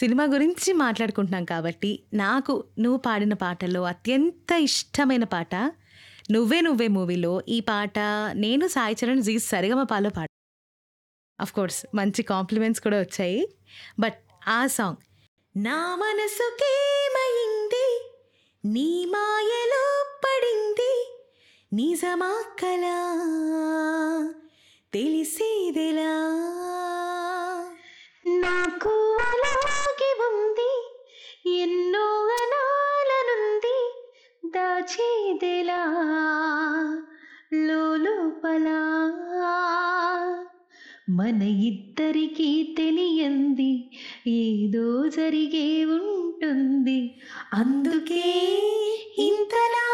Cinema గురించి మాట్లాడుకుంటున్నాం కాబట్టి నాకు నువ్వు పాడిన పాటల్లో అత్యంత ఇష్టమైన పాట నువ్వే నువ్వే మూవీలో ఈ పాట నేను సాయి చరణ్ జీ సరిగమపాలో పాట అఫ్ కోర్స్ మంచి కాంప్లిమెంట్స్ కూడా వచ్చాయి. బట్ ఆ సాంగ్ నా మనసుకేమైంది నీ మాయలో పడింది నిజమా కలా తెలిసేదెలా? నాకు అలాగే ఉంది. ఎన్నో అనాలనుంది. దాచేదెలా? లోపల మన ఇద్దరికి తెలియంది. ఏదో జరిగే ఉంటుంది. అందుకే ఇంతలా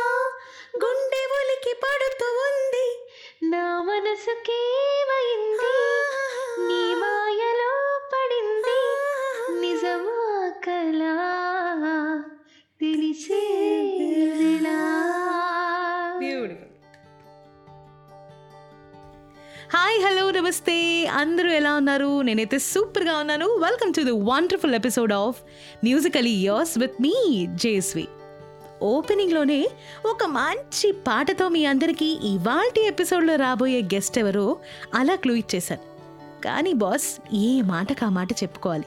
గుండె ఉలికి పడుతూ ఉంది. నా మనసుకేమైంది? నీ మా హాయ్ హలో నమస్తే. అందరూ ఎలా ఉన్నారు? నేనైతే సూపర్గా ఉన్నాను. Welcome to the wonderful episode of musical years with me జేస్వి ఓపెనింగ్లోనే ఒక మంచి పాటతో మీ అందరికీ ఇవాల్టి ఎపిసోడ్లో రాబోయే గెస్ట్ ఎవరో అలా క్లూ ఇచ్చేశాను కానీ బాస్ ఏ మాటకు ఆ మాట చెప్పుకోవాలి?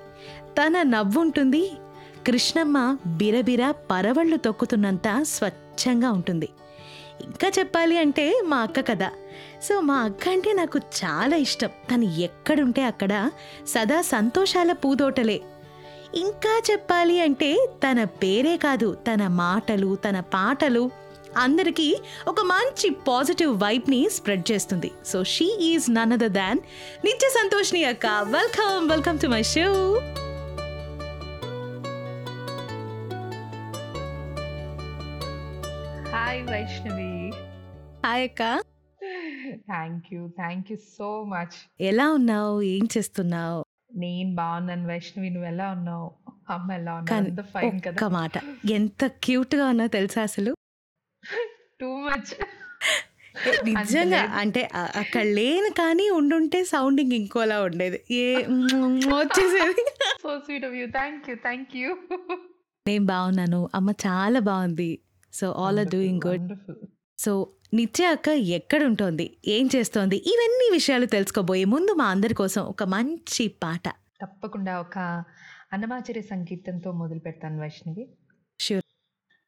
తన నవ్వుంటుంది. కృష్ణమ్మ బిరబిర పరవళ్ళు తొక్కుతున్నంత స్వచ్ఛంగా ఉంటుంది. ఇంకా చెప్పాలి అంటే మా అక్క కదా సో మా అక్క అంటే నాకు చాలా ఇష్టం. తను ఎక్కడుంటే అక్కడ సదా సంతోషాల పూదోటలే. ఇంకా చెప్పాలి అంటే తన పేరే కాదు తన మాటలు తన పాటలు అందరికీ ఒక మంచి పాజిటివ్ వైబ్ని స్ప్రెడ్ చేస్తుంది. So she is none other than Nithya Santhoshini అక్క. Welcome welcome to my show. Hi Vaishnavi hi అక్క. Thank you thank you so much ఎలా ఉన్నావు? ఏం చేస్తున్నావు? నేను బాగున్నాను వైష్ణవి నువ్వు ఎలా ఉన్నావు? అమ్మ ఎలా ఉన్నావు? ఫైన్ కదా? మాట. ఎంత క్యూట్గా ఉన్నా తెలుసా అసలు? టూ మచ్ నిజంగా అంటే అక్కడ లేను కానీ ఉండుంటే సౌండింగ్ ఇంకోలా ఉండేది. ఏ వచ్చేసేది. So sweet of you thank you thank you నేను బాగున్నాను. అమ్మ చాలా బాగుంది. So all are doing good so Nithya అక్క ఎక్కడ ఉంటుంది ఏం చేస్తోంది? ఇవన్నీ విషయాలు తెలుసుకోబోయే ముందు మా అందరి కోసం ఒక మంచి పాట. తప్పకుండా ఒక అన్నమాచార్య సంగీతంతో మొదలు పెడతాను వైష్ణవి. ష్యూర్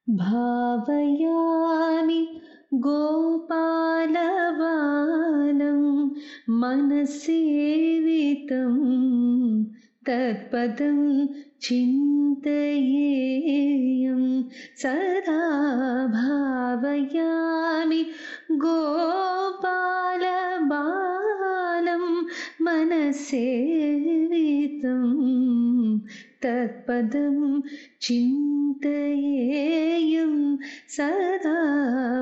భావయామి గోపాలబాలం మనసేవితం తత్పదం చింతయేయం సదా భావయామి గోపాలబాలం మనసేవితం తత్పదం చింతయేయం సదా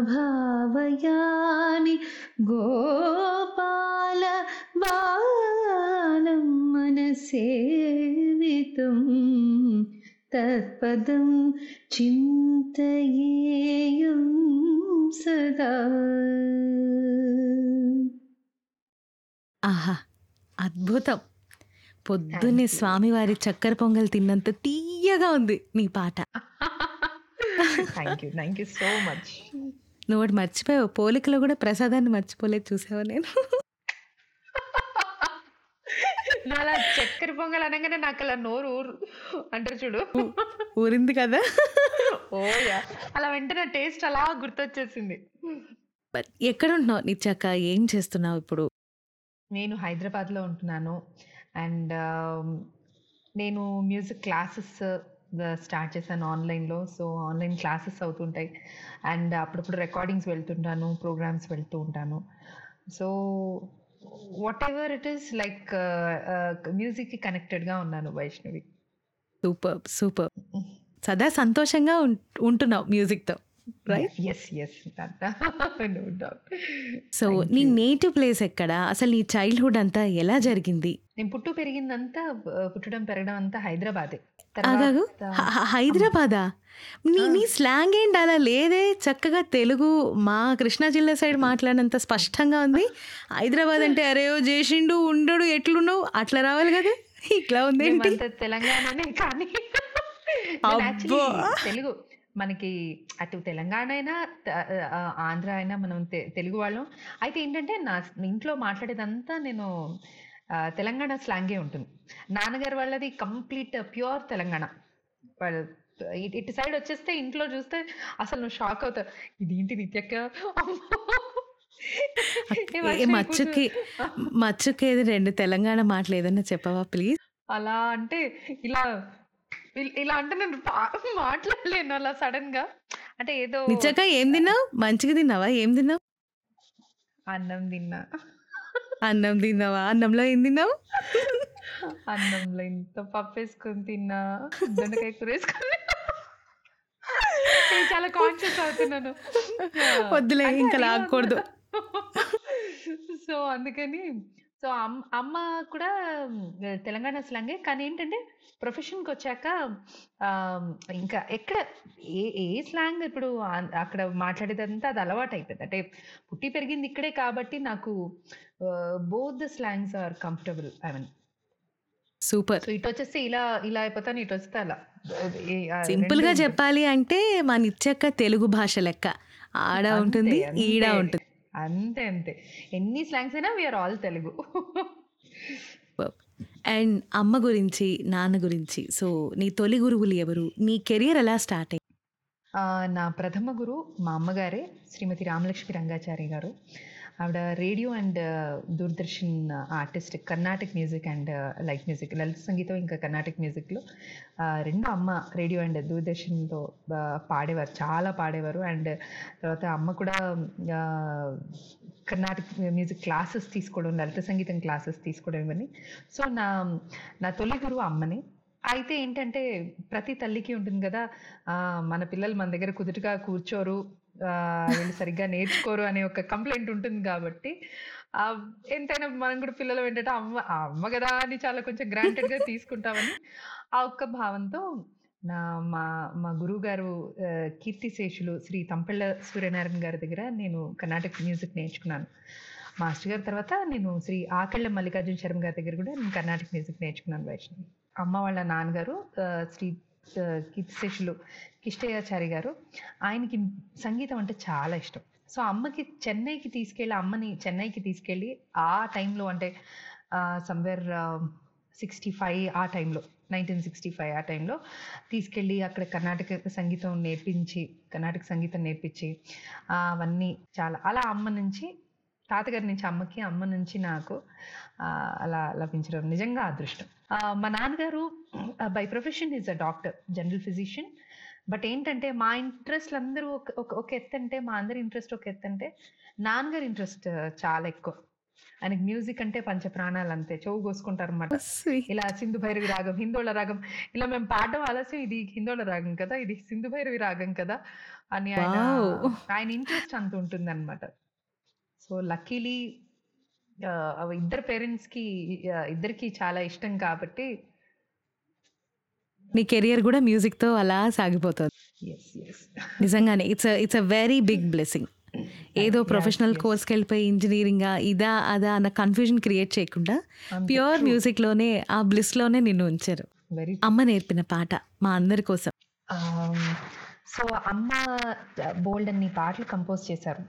భావయామి గోపాల బాలం మనసేవితం తత్పదం చింతయేయం సదా. ఆహా అద్భుతం. పొద్దున్నే. స్వామివారి చక్కెర పొంగల్ తిన్నంత తీయగా ఉంది నీ పాట. Thank you thank you so much నువ్వు మర్చిపోయావు పోలికలో కూడా ప్రసాదాన్ని మర్చిపోలేదు చూసావా నేను? అలా చక్కెర పొంగల్ అనగానే నాకు అలా నోరు ఊరు అంటారు చూడు. ఊరింది కదా. Oh yeah. అలా వెంటనే టేస్ట్ అలా గుర్తొచ్చేసింది. బట్ ఎక్కడ ఉంటున్నావు నిత్యాక ఏం చేస్తున్నావు ఇప్పుడు? నేను హైదరాబాద్లో ఉంటున్నాను. అండ్ నేను మ్యూజిక్ క్లాసెస్ స్టార్ట్ చేశాను ఆన్లైన్లో. సో ఆన్లైన్ క్లాసెస్ అవుతుంటాయి. అండ్ అప్పుడప్పుడు రికార్డింగ్స్ వెళ్తుంటాను ప్రోగ్రామ్స్ వెళ్తూ ఉంటాను. So whatever it is like మ్యూజిక్కి కనెక్టెడ్గా ఉన్నాను వైష్ణవి సూపర్ సూపర్ సదా సంతోషంగా ఉంటున్నావు మ్యూజిక్తో సో నీ నేటివ్ ప్లేస్ ఎక్కడ? అసలు నీ చైల్డ్హుడ్ అంతా ఎలా జరిగింది? నేను పుట్టు పెరిగిందంతా ఆ, పుట్టడం పెరగడం అంతా హైదరాబాదే. ఆగాగు? హైదరాబాదా? నీ నీ స్లాంగ్ ఏంటి? అలా లేదే చక్కగా తెలుగు మా కృష్ణా జిల్లా సైడ్ మాట్లాడినంత స్పష్టంగా ఉంది. హైదరాబాద్ అంటే అరే చేసిండు ఉండడు ఎట్లున్నావు? అట్లా రావాలి కదా? ఇట్లా మేమంతా తెలంగాణనే కానీ. తెలుగు మనకి అటు తెలంగాణ అయినా ఆంధ్ర అయినా మనం తెలుగు వాళ్ళం. అయితే ఏంటంటే నా ఇంట్లో మాట్లాడేదంతా నేను తెలంగాణ స్లాంగే ఉంటుంది. నాన్నగారు వాళ్ళది కంప్లీట్ ప్యూర్ తెలంగాణ. వాళ్ళు ఇటు- సైడ్ వచ్చేస్తే ఇంట్లో చూస్తే అసలు నువ్వు షాక్ అవుతావు. ఇదేంటి నిత్యక్క? మచ్చుకి మచ్చుకి ఏది రెండు తెలంగాణ మాటలు ఏదన్నా చెప్పవా ప్లీజ్? అలా అంటే ఇలా ఇల్- అంటే నేను మాట్లాడలేను అలా సడన్గా అంటే ఏదో నిజంగా ఏం తిన్నావు? మంచిగా తిన్నావా? ఏం తిన్నావు? అన్నం తిన్నా. అన్నం తిన్నావా? అన్నంలో ఏం తిన్నావు? అన్నంలో ఇంత పప్పు వేసుకొని తిన్నా. దొండకాయ కూర వేసుకొని చాలా కాన్షియస్ అవుతున్నాను. వద్దులే, ఇంకా లాగకూడదు. సో అందుకని సో అమ్మ అమ్మ కూడా తెలంగాణ స్లాంగే. కానీ ఏంటంటే ప్రొఫెషన్కి వచ్చాక ఇంకా ఎక్కడ ఏ ఏ స్లాంగ్ ఇప్పుడు అక్కడ మాట్లాడేదంతా అది అలవాటు అయిపోయింది అంటే పుట్టి పెరిగింది ఇక్కడే కాబట్టి నాకు both the slangs are comfortable I mean super. So ఇటు వచ్చేస్తే ఇలా ఇలా అయిపోతాను ఇటు వస్తే అలా సింపుల్గా చెప్పాలి అంటే మా నిత్యక్క తెలుగు భాష లెక్క. ఆడ ఉంటుంది ఈడ. ఉంటుంది. అంతే అంతే. ఎన్ని స్లాంగ్స్ అయినా వీఆర్ ఆల్ తెలుగు. అండ్ అమ్మ గురించి నాన్న గురించి సో నీ తొలి గురువులు ఎవరు? నీ కెరియర్ ఎలా స్టార్ట్ అయ్యింది నా ప్రథమ గురు మా అమ్మగారే శ్రీమతి రామలక్ష్మి రంగాచారి గారు. ఆవిడ radio and Doordarshan artist Karnataka music and light music లలిత సంగీతం ఇంకా కర్ణాటక మ్యూజిక్లో. రెండు అమ్మ రేడియో అండ్ దూరదర్శన్తో పాడేవారు చాలా పాడేవారు. అండ్ తర్వాత అమ్మ కూడా కర్ణాటక మ్యూజిక్ క్లాసెస్ తీసుకోవడం లలిత సంగీతం క్లాసెస్ తీసుకోవడం ఇవన్నీ. సో నా నా తొలి గురువు అమ్మని. అయితే ఏంటంటే ప్రతి తల్లికి ఉంటుంది కదా మన పిల్లలు మన దగ్గర కుదురుగా కూర్చోరు వీళ్ళు సరిగ్గా నేర్చుకోరు అనే ఒక కంప్లైంట్ ఉంటుంది కాబట్టి ఎంతైనా మనం కూడా పిల్లలు ఏంటంటే అమ్మ అమ్మ కదా అని చాలా కొంచెం గ్రాంటెడ్గా తీసుకుంటామని ఆ ఒక్క భావంతో నా మా మా గురువు గారు కీర్తి కీర్తిశేషులు శ్రీ తంపెళ్ళ సూర్యనారాయణ గారి దగ్గర నేను కర్ణాటక మ్యూజిక్ నేర్చుకున్నాను. మాస్టర్ గారి తర్వాత నేను శ్రీ ఆకళ్ళ మల్లికార్జున శర్మ గారి దగ్గర కూడా నేను కర్ణాటక మ్యూజిక్ నేర్చుకున్నాను వైష్ణవి. అమ్మ వాళ్ళ నాన్నగారు శ్రీ ఆ, కీర్తిశేషులు కిష్టయాచారి గారు. ఆయనకి సంగీతం అంటే చాలా ఇష్టం. సో అమ్మకి చెన్నైకి తీసుకెళ్ళి అమ్మని చెన్నైకి తీసుకెళ్ళి ఆ టైంలో అంటే సమ్వేర్ సిక్స్టీ ఫైవ్ ఆ టైంలో నైన్టీన్ సిక్స్టీ ఫైవ్ ఆ టైంలో తీసుకెళ్ళి అక్కడ కర్ణాటక సంగీతం నేర్పించి కర్ణాటక సంగీతం నేర్పించి అవన్నీ చాలా అలా అమ్మ నుంచి తాతగారి నుంచి అమ్మకి అమ్మ నుంచి నాకు అలా లభించడం నిజంగా అదృష్టం. మా నాన్నగారు by profession is a doctor general physician but ఏంటంటే మా ఇంట్రెస్ట్లు అందరూ ఒక ఒక- ఒక ఎత్తు అంటే మా అందరి ఇంట్రెస్ట్ ఒక ఎత్తు అంటే నాన్నగారి ఇంట్రెస్ట్ చాలా ఎక్కువ. ఆయనకి మ్యూజిక్ అంటే పంచ ప్రాణాలు అంతే చెవు కోసుకుంటారు అనమాట ఇలా సింధు భైరవి రాగం హిందోళ రాగం ఇలా మేము పాడడం ఆలస్యం ఇది హిందోళ రాగం కదా ఇది సింధు భైరవి రాగం కదా అని ఆయన. ఆయన ఇంట్రెస్ట్ అంత ఉంటుంది అనమాట సో లక్కీలీ ఇద్దరు పేరెంట్స్కి ఇద్దరికి చాలా ఇష్టం కాబట్టి. నీ కెరియర్ కూడా మ్యూజిక్తో అలా సాగిపోతుంది. నిజంగానే. It's it's a very big blessing ఏదో ప్రొఫెషనల్ కోర్స్కి వెళ్ళిపోయి ఇంజనీరింగా ఇదా అదా అన్న కన్ఫ్యూజన్ క్రియేట్ చేయకుండా ప్యూర్ మ్యూజిక్లోనే ఆ బ్లిస్లోనే నిన్ను ఉంచారు. వెరీ అమ్మ నేర్పిన పాట మా అందరి కోసం. సో అమ్మ బోల్డ్ అన్ని పాటలు కంపోజ్ చేశారు.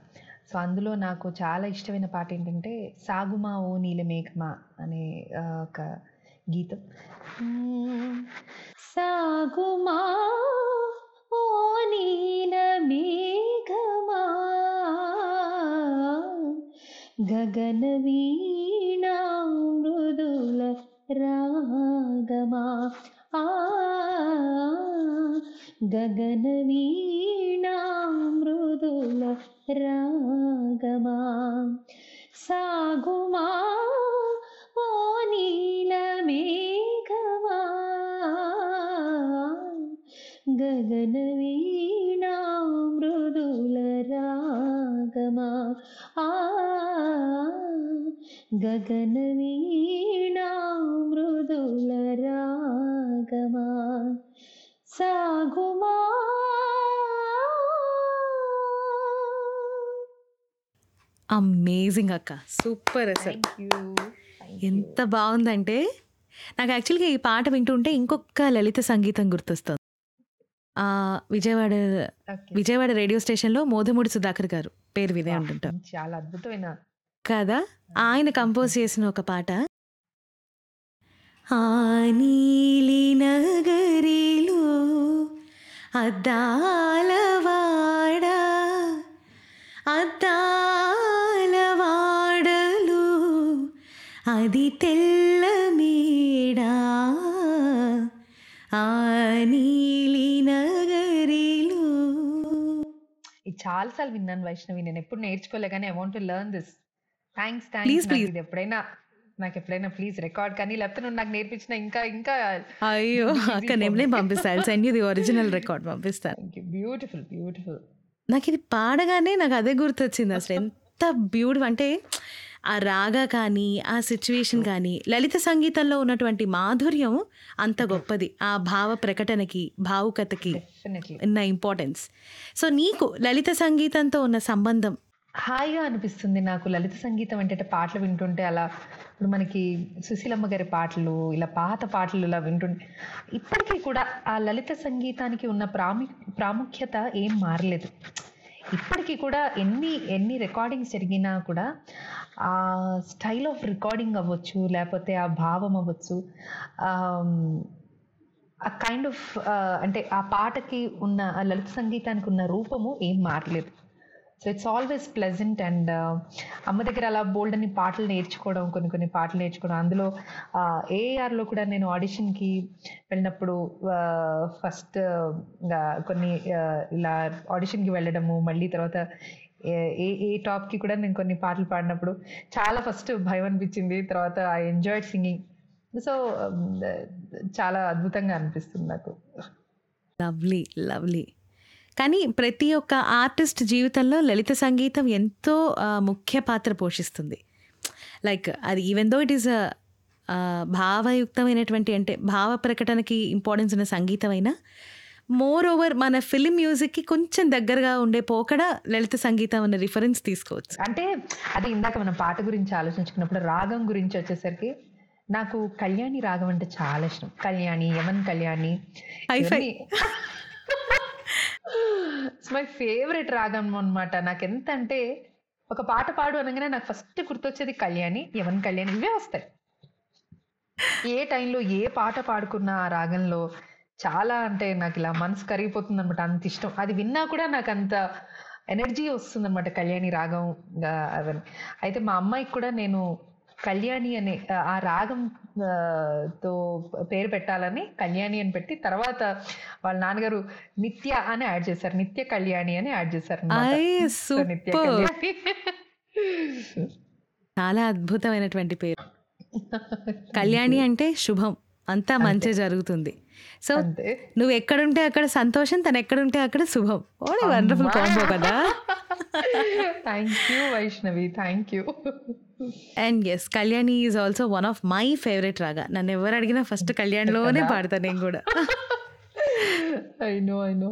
సో అందులో నాకు చాలా ఇష్టమైన పాట ఏంటంటే సాగుమా ఓ నీల మేఘమా అనే ఒక గీతం. సాగుమా ఓ నీలమేఘమా గగన వీణా మృదుల రాగమా ఆ గగన వీణా మృదుల రాగమా సాగుమా ఓ నీల మేఘమా గగన వీణా మృదుల అమేజింగ్ అక్క సూపర్ అసలు ఎంత బాగుందంటే నాకు యాక్చువల్‌గా ఈ పాట వింటుంటే ఇంకొక లలిత సంగీతం గుర్తొస్తుంది. విజయవాడ. విజయవాడ రేడియో స్టేషన్‌లో మోదుమూడి సుధాకర్ గారు పేరు వినే! ఉంటుంటాం. చాలా అద్భుతమైన కదా! ఆయన కంపోజ్ చేసిన ఒక పాట. ఆ నీలి నగరిలో అద్దాల ఇది చాలా సార్లు విన్నాను వైష్ణవి. నేనెప్పుడు నేర్చుకోలే గానీ I want to learn this. Thanks. Thanks. Please, please. నాకిది ఎప్పుడైనా ప్లీజ్ రికార్డ్ కానీ లేకపోతే నువ్వు నాకు నేర్పించిన ఇంకా ఇంకా అయ్యో! ఇది ఈజీ అక్క ఫర్ నేమ్‌లే మీ. పంపిస్తా. I'll send you the original record పంపిస్తాను. బ్యూటిఫుల్. బ్యూటిఫుల్. నాకిది పాడగానే నాకు అదే గుర్తొచ్చింది అసలు. ఎంత బ్యూటిఫుల్ అంటే ఆ రాగా కానీ, ఆ సిట్యుయేషన్ కానీ, లలిత సంగీతంలో ఉన్నటువంటి మాధుర్యం అంత గొప్పది. ఆ భావ ప్రకటనకి, భావుకతకి. ఉన్న ఇంపార్టెన్స్. సో నీకు లలిత సంగీతంతో ఉన్న సంబంధం హాయిగా అనిపిస్తుంది నాకు లలిత సంగీతం అంటే పాటలు వింటుంటే అలా ఇప్పుడు మనకి సుశీలమ్మ గారి పాటలు ఇలా పాత పాటలు ఇలా వింటుంటే ఇప్పటికీ కూడా ఆ లలిత సంగీతానికి ఉన్న ప్రాము ప్రాముఖ్యత ఏం మారలేదు ఇప్పటికీ కూడా ఎన్ని ఎన్ని రికార్డింగ్స్ జరిగినా కూడా ఆ స్టైల్ ఆఫ్ రికార్డింగ్ అవ్వచ్చు లేకపోతే ఆ భావం అవ్వచ్చు ఆ కైండ్ ఆఫ్ అంటే ఆ పాటకి ఉన్న ఆ లలిత సంగీతానికి ఉన్న రూపము ఏం మారలేదు. So it's always pleasant and అమ్మ దగ్గర అలా బోల్డ్ అని పాటలు నేర్చుకోవడం కొన్ని కొన్ని పాటలు నేర్చుకోవడం. అందులో ఏఆర్లో కూడా నేను ఆడిషన్కి వెళ్ళినప్పుడు ఫస్ట్ కొన్ని ఇలా ఆడిషన్కి వెళ్ళడము మళ్ళీ తర్వాత ఏ- ఏ ఏ టాప్కి కూడా నేను కొన్ని పాటలు పాడినప్పుడు చాలా ఫస్ట్ భయం అనిపించింది. తర్వాత ఐ ఎంజాయ్డ్ సింగింగ్ సో చాలా అద్భుతంగా అనిపిస్తుంది నాకు. లవ్లీ లవ్లీ కానీ ప్రతి ఒక్క ఆర్టిస్ట్ జీవితంలో లలిత సంగీతం ఎంతో ముఖ్య పాత్ర పోషిస్తుంది. లైక్ అది ఈవెన్ దో ఇట్ ఈస్ భావయుక్తమైనటువంటి అంటే భావ ప్రకటనకి ఇంపార్టెన్స్ ఉన్న సంగీతం అయినా మోర్ ఓవర్ మన ఫిలిం మ్యూజిక్కి కొంచెం దగ్గరగా ఉండే పోకడ లలిత సంగీతం అన్న రిఫరెన్స్ తీసుకోవచ్చు. అంటే అది ఇందాక మనం పాట గురించి ఆలోచించుకున్నప్పుడు రాగం గురించి వచ్చేసరికి నాకు కళ్యాణి రాగం అంటే చాలా ఇష్టం. Kalyani Yaman Kalyani it's my favourite రాగం అనమాట నాకు ఎంత అంటే ఒక పాట పాడు అనగానే నాకు ఫస్ట్ గుర్తొచ్చేది కళ్యాణి యవన్ కళ్యాణి ఇవే వస్తాయి. ఏ టైంలో ఏ పాట పాడుకున్నా ఆ రాగంలో చాలా అంటే నాకు ఇలా మనసు కరిగిపోతుంది అనమాట అంత ఇష్టం. అది విన్నా కూడా నాకు అంత ఎనర్జీ వస్తుంది అనమాట కళ్యాణి రాగం అవన్నీ. అయితే మా అమ్మాయికి కూడా నేను కళ్యాణి అనే ఆ, రాగం తో పేరు పెట్టాలని కళ్యాణి అని పెట్టి తర్వాత వాళ్ళ నాన్నగారు నిత్య అని యాడ్ చేశారు. నిత్య కళ్యాణి అని యాడ్ చేశారు నిత్య కళ్యాణి. చాలా అద్భుతమైనటువంటి పేరు. కళ్యాణి అంటే శుభం. అంతా మంచి జరుగుతుంది. సో అంతే. నువ్వు ఎక్కడుంటే అక్కడ సంతోషం తను ఎక్కడుంటే అక్కడ శుభం. ఓడే వండర్ఫుల్ కాంబో కదా. Thank you Vaishnavi thank you and yes Kalyani is also one of my favourite raga నన్ను ఎవరు అడిగినా ఫస్ట్ కళ్యాణ్లోనే కదా? పాడతాను నేను కూడా. I know I know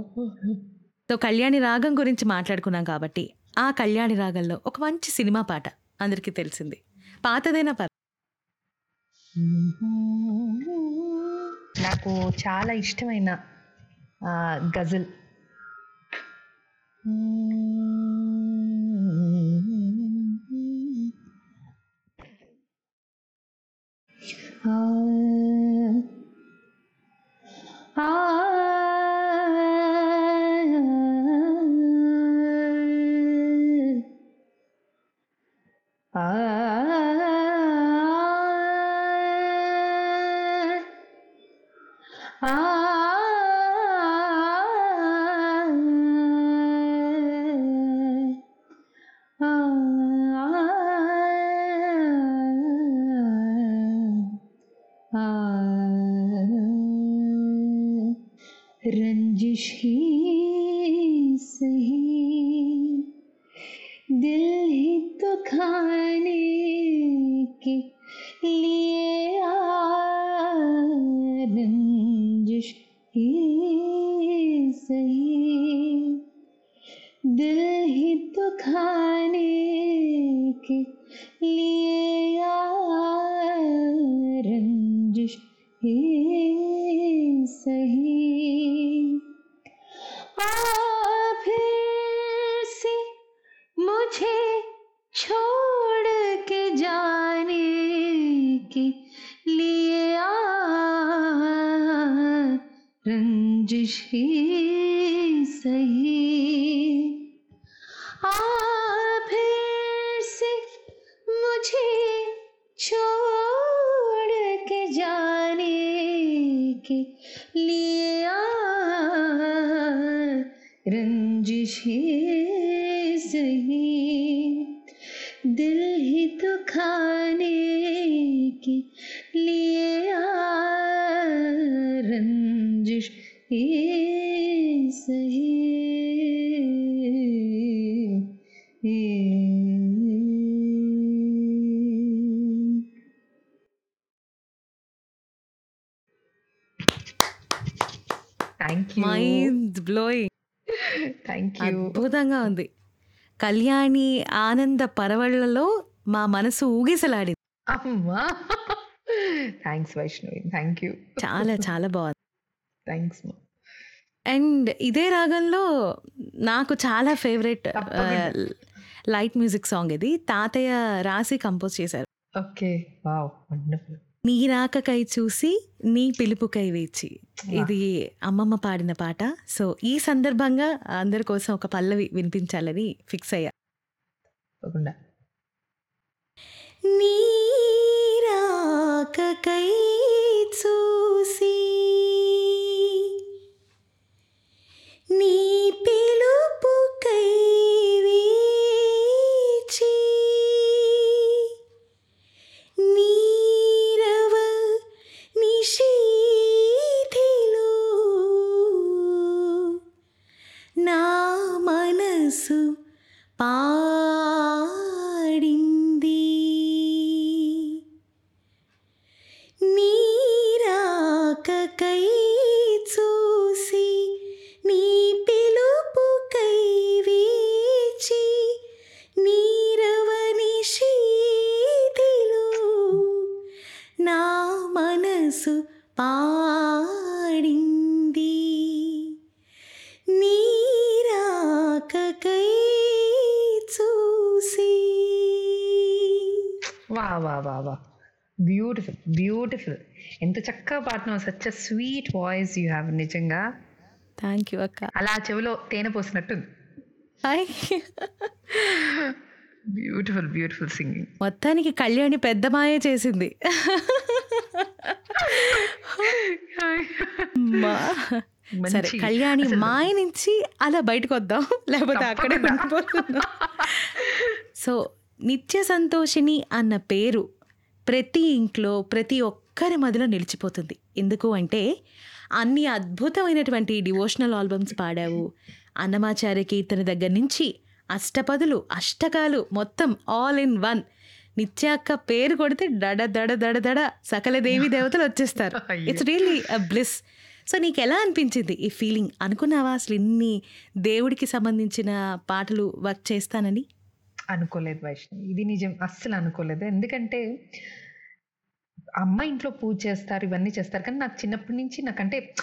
so Kalyani రాగం గురించి మాట్లాడుకున్నాం కాబట్టి ఆ కళ్యాణి రాగంలో ఒక మంచి సినిమా పాట అందరికీ తెలిసింది. పాతదైనా పర్ నాకు చాలా ఇష్టమైన గజల్. रंजिश ही सही మైండ్ బ్లోయింగ్ థ్యాంక్ యూ అద్భుతంగా ఉంది. కళ్యాణి ఆనంద పరవళ్ళలో మా మనసు ఊగిసలాడింది. అమ్మా. థ్యాంక్స్ వైష్ణవి థ్యాంక్ యూ చాలా చాలా బాగుంది. థ్యాంక్స్ అండ్ ఇదే రాగంలో నాకు చాలా ఫేవరెట్. లైట్ మ్యూజిక్ సాంగ్ ఇది. తాతయ్య రాసి కంపోజ్ చేశారు. ఓకే వావ్ వండర్ఫుల్ నీ రాకకై చూసి నీ పిలుపుకై వేచి. ఇది అమ్మమ్మ పాడిన పాట. సో ఈ సందర్భంగా అందరి కోసం ఒక పల్లవి వినిపించాలని ఫిక్స్ అయ్యా. తప్పకుండా. నీ such a sweet voice you have నిజంగా. థ్యాంక్ యూ అక్క. అలా చెవిలో తేనె పోసినట్టు హాయ్. బ్యూటిఫుల్ బ్యూటిఫుల్ సింగింగ్ మొత్తానికి కళ్యాణి పెద్ద మాయ చేసింది. సరే కళ్యాణి మాయ నుంచి అలా బయటకు వద్దాం. లేకపోతే అక్కడే సో నిత్య సంతోషిని అన్న పేరు ప్రతి ఇంట్లో ప్రతి ఒక్కరి మదిలో నిలిచిపోతుంది. ఎందుకు అంటే అన్ని అద్భుతమైనటువంటి డివోషనల్ ఆల్బమ్స్ పాడావు. అన్నమాచార్య కీర్తన దగ్గర నుంచి అష్టపదులు అష్టకాలు మొత్తం ఆల్ ఇన్ వన్ నిత్యాక్క పేరు కొడితే దడ దడ దడ దడ సకల దేవి దేవతలు వచ్చేస్తారు. It's really a bliss so నీకు ఎలా అనిపించింది ఈ ఫీలింగ్ అనుకున్నావా అసలు ఇన్ని దేవుడికి సంబంధించిన పాటలు వర్క్ చేస్తానని? అనుకోలేదు వైష్ణవి. ఇది నిజం. అస్సలు అనుకోలేదు. ఎందుకంటే అమ్మ ఇంట్లో పూజ చేస్తారు ఇవన్నీ చేస్తారు. కానీ నాకు చిన్నప్పటి నుంచి నాకంటే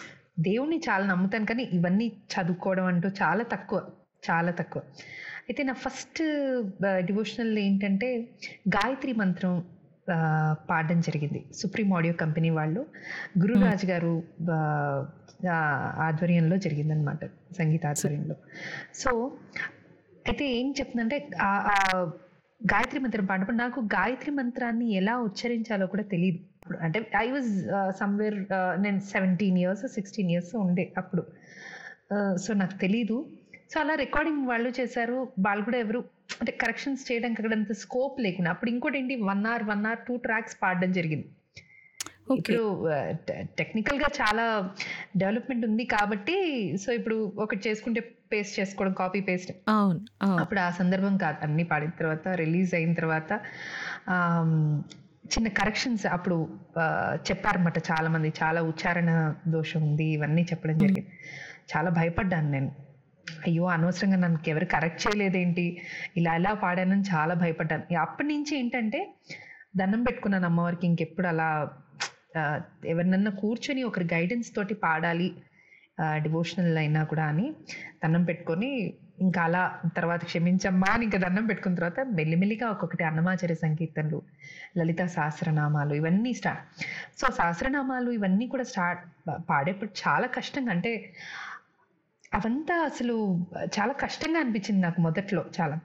దేవుణ్ణి చాలా నమ్ముతాను. కానీ ఇవన్నీ చదువుకోవడం అంటూ చాలా తక్కువ చాలా తక్కువ. అయితే నా ఫస్ట్ డివోషనల్ ఏంటంటే గాయత్రి మంత్రం పాడడం జరిగింది. సుప్రీం ఆడియో కంపెనీ వాళ్ళు. గురురాజ్ గారు ఆ, ఆ, ఆధ్వర్యంలో జరిగిందనమాట సంగీత ఆధ్వర్యంలో సో అయితే ఏం చెప్తుందంటే గాయత్రి మంత్రం పాడినప్పుడు నాకు గాయత్రి మంత్రాన్ని ఎలా ఉచ్చరించాలో కూడా తెలియదు అప్పుడు అంటే ఐ వాజ్ సమ్వేర్ నేను సెవెంటీన్ ఇయర్స్ సిక్స్టీన్ ఇయర్స్ ఉండే అప్పుడు. సో నాకు తెలీదు. సో అలా రికార్డింగ్ వాళ్ళు చేశారు. వాళ్ళు కూడా ఎవరు అంటే కరెక్షన్స్ చేయడానికి అక్కడ అంత స్కోప్ లేకుండా అప్పుడు ఇంకోటి ఏంటి? One hour one hour two tracks పాడడం జరిగింది. ఓకే ఇప్పుడు టెక్నికల్గా చాలా డెవలప్మెంట్ ఉంది కాబట్టి సో ఇప్పుడు ఒకటి చేసుకుంటే పేస్ట్ చేసుకోవడం కాపీ పేస్ట్. అవును అప్పుడు ఆ సందర్భం కాదు. అన్ని పాడిన తర్వాత రిలీజ్ అయిన తర్వాత చిన్న కరెక్షన్స్ అప్పుడు చెప్పారన్నమాట చాలా మంది చాలా ఉచ్చారణ దోషం ఉంది ఇవన్నీ చెప్పడం జరిగింది. చాలా భయపడ్డాను నేను. అయ్యో అనవసరంగా నన్ను ఎవరు కరెక్ట్ చేయలేదేంటి? ఇలా ఎలా పాడానని చాలా భయపడ్డాను. అప్పటి నుంచి ఏంటంటే దండం పెట్టుకున్నాను అమ్మవారికి. ఇంకెప్పుడు అలా ఎవరినన్నా కూర్చొని ఒకరి గైడెన్స్ తోటి పాడాలి డివోషనల్ అయినా కూడా అని దండం పెట్టుకొని ఇంకా అలా తర్వాత క్షమించమ్మా అని ఇంకా దండం పెట్టుకున్న తర్వాత మెల్లిమెల్లిగా ఒక్కొక్కటి అన్నమాచార్య సంకీర్తనలు లలిత సహస్రనామాలు ఇవన్నీ స్టార్ట్ సో సహస్రనామాలు ఇవన్నీ కూడా స్టార్ట్ పాడేప్పుడు చాలా కష్టంగా అంటే అవంతా అసలు చాలా కష్టంగా అనిపించింది నాకు మొదట్లో చాలా.